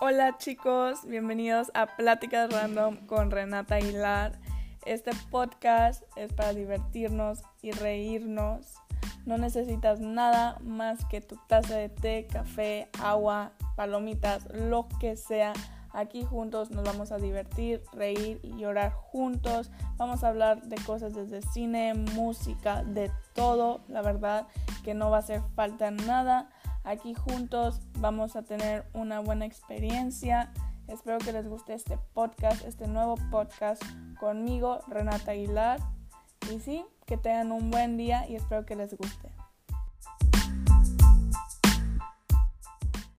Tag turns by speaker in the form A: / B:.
A: Hola chicos, bienvenidos a Pláticas Random con Renata Aguilar. Este podcast es para divertirnos y reírnos. No necesitas nada más que tu taza de té, café, agua, palomitas, lo que sea. Aquí juntos nos vamos a divertir, reír y llorar juntos. Vamos a hablar de cosas desde cine, música, de todo. La verdad que no va a hacer falta nada. Aquí juntos vamos a tener una buena experiencia. Espero que les guste este podcast, este nuevo podcast conmigo, Renata Aguilar. Y sí, que tengan un buen día y espero que les guste.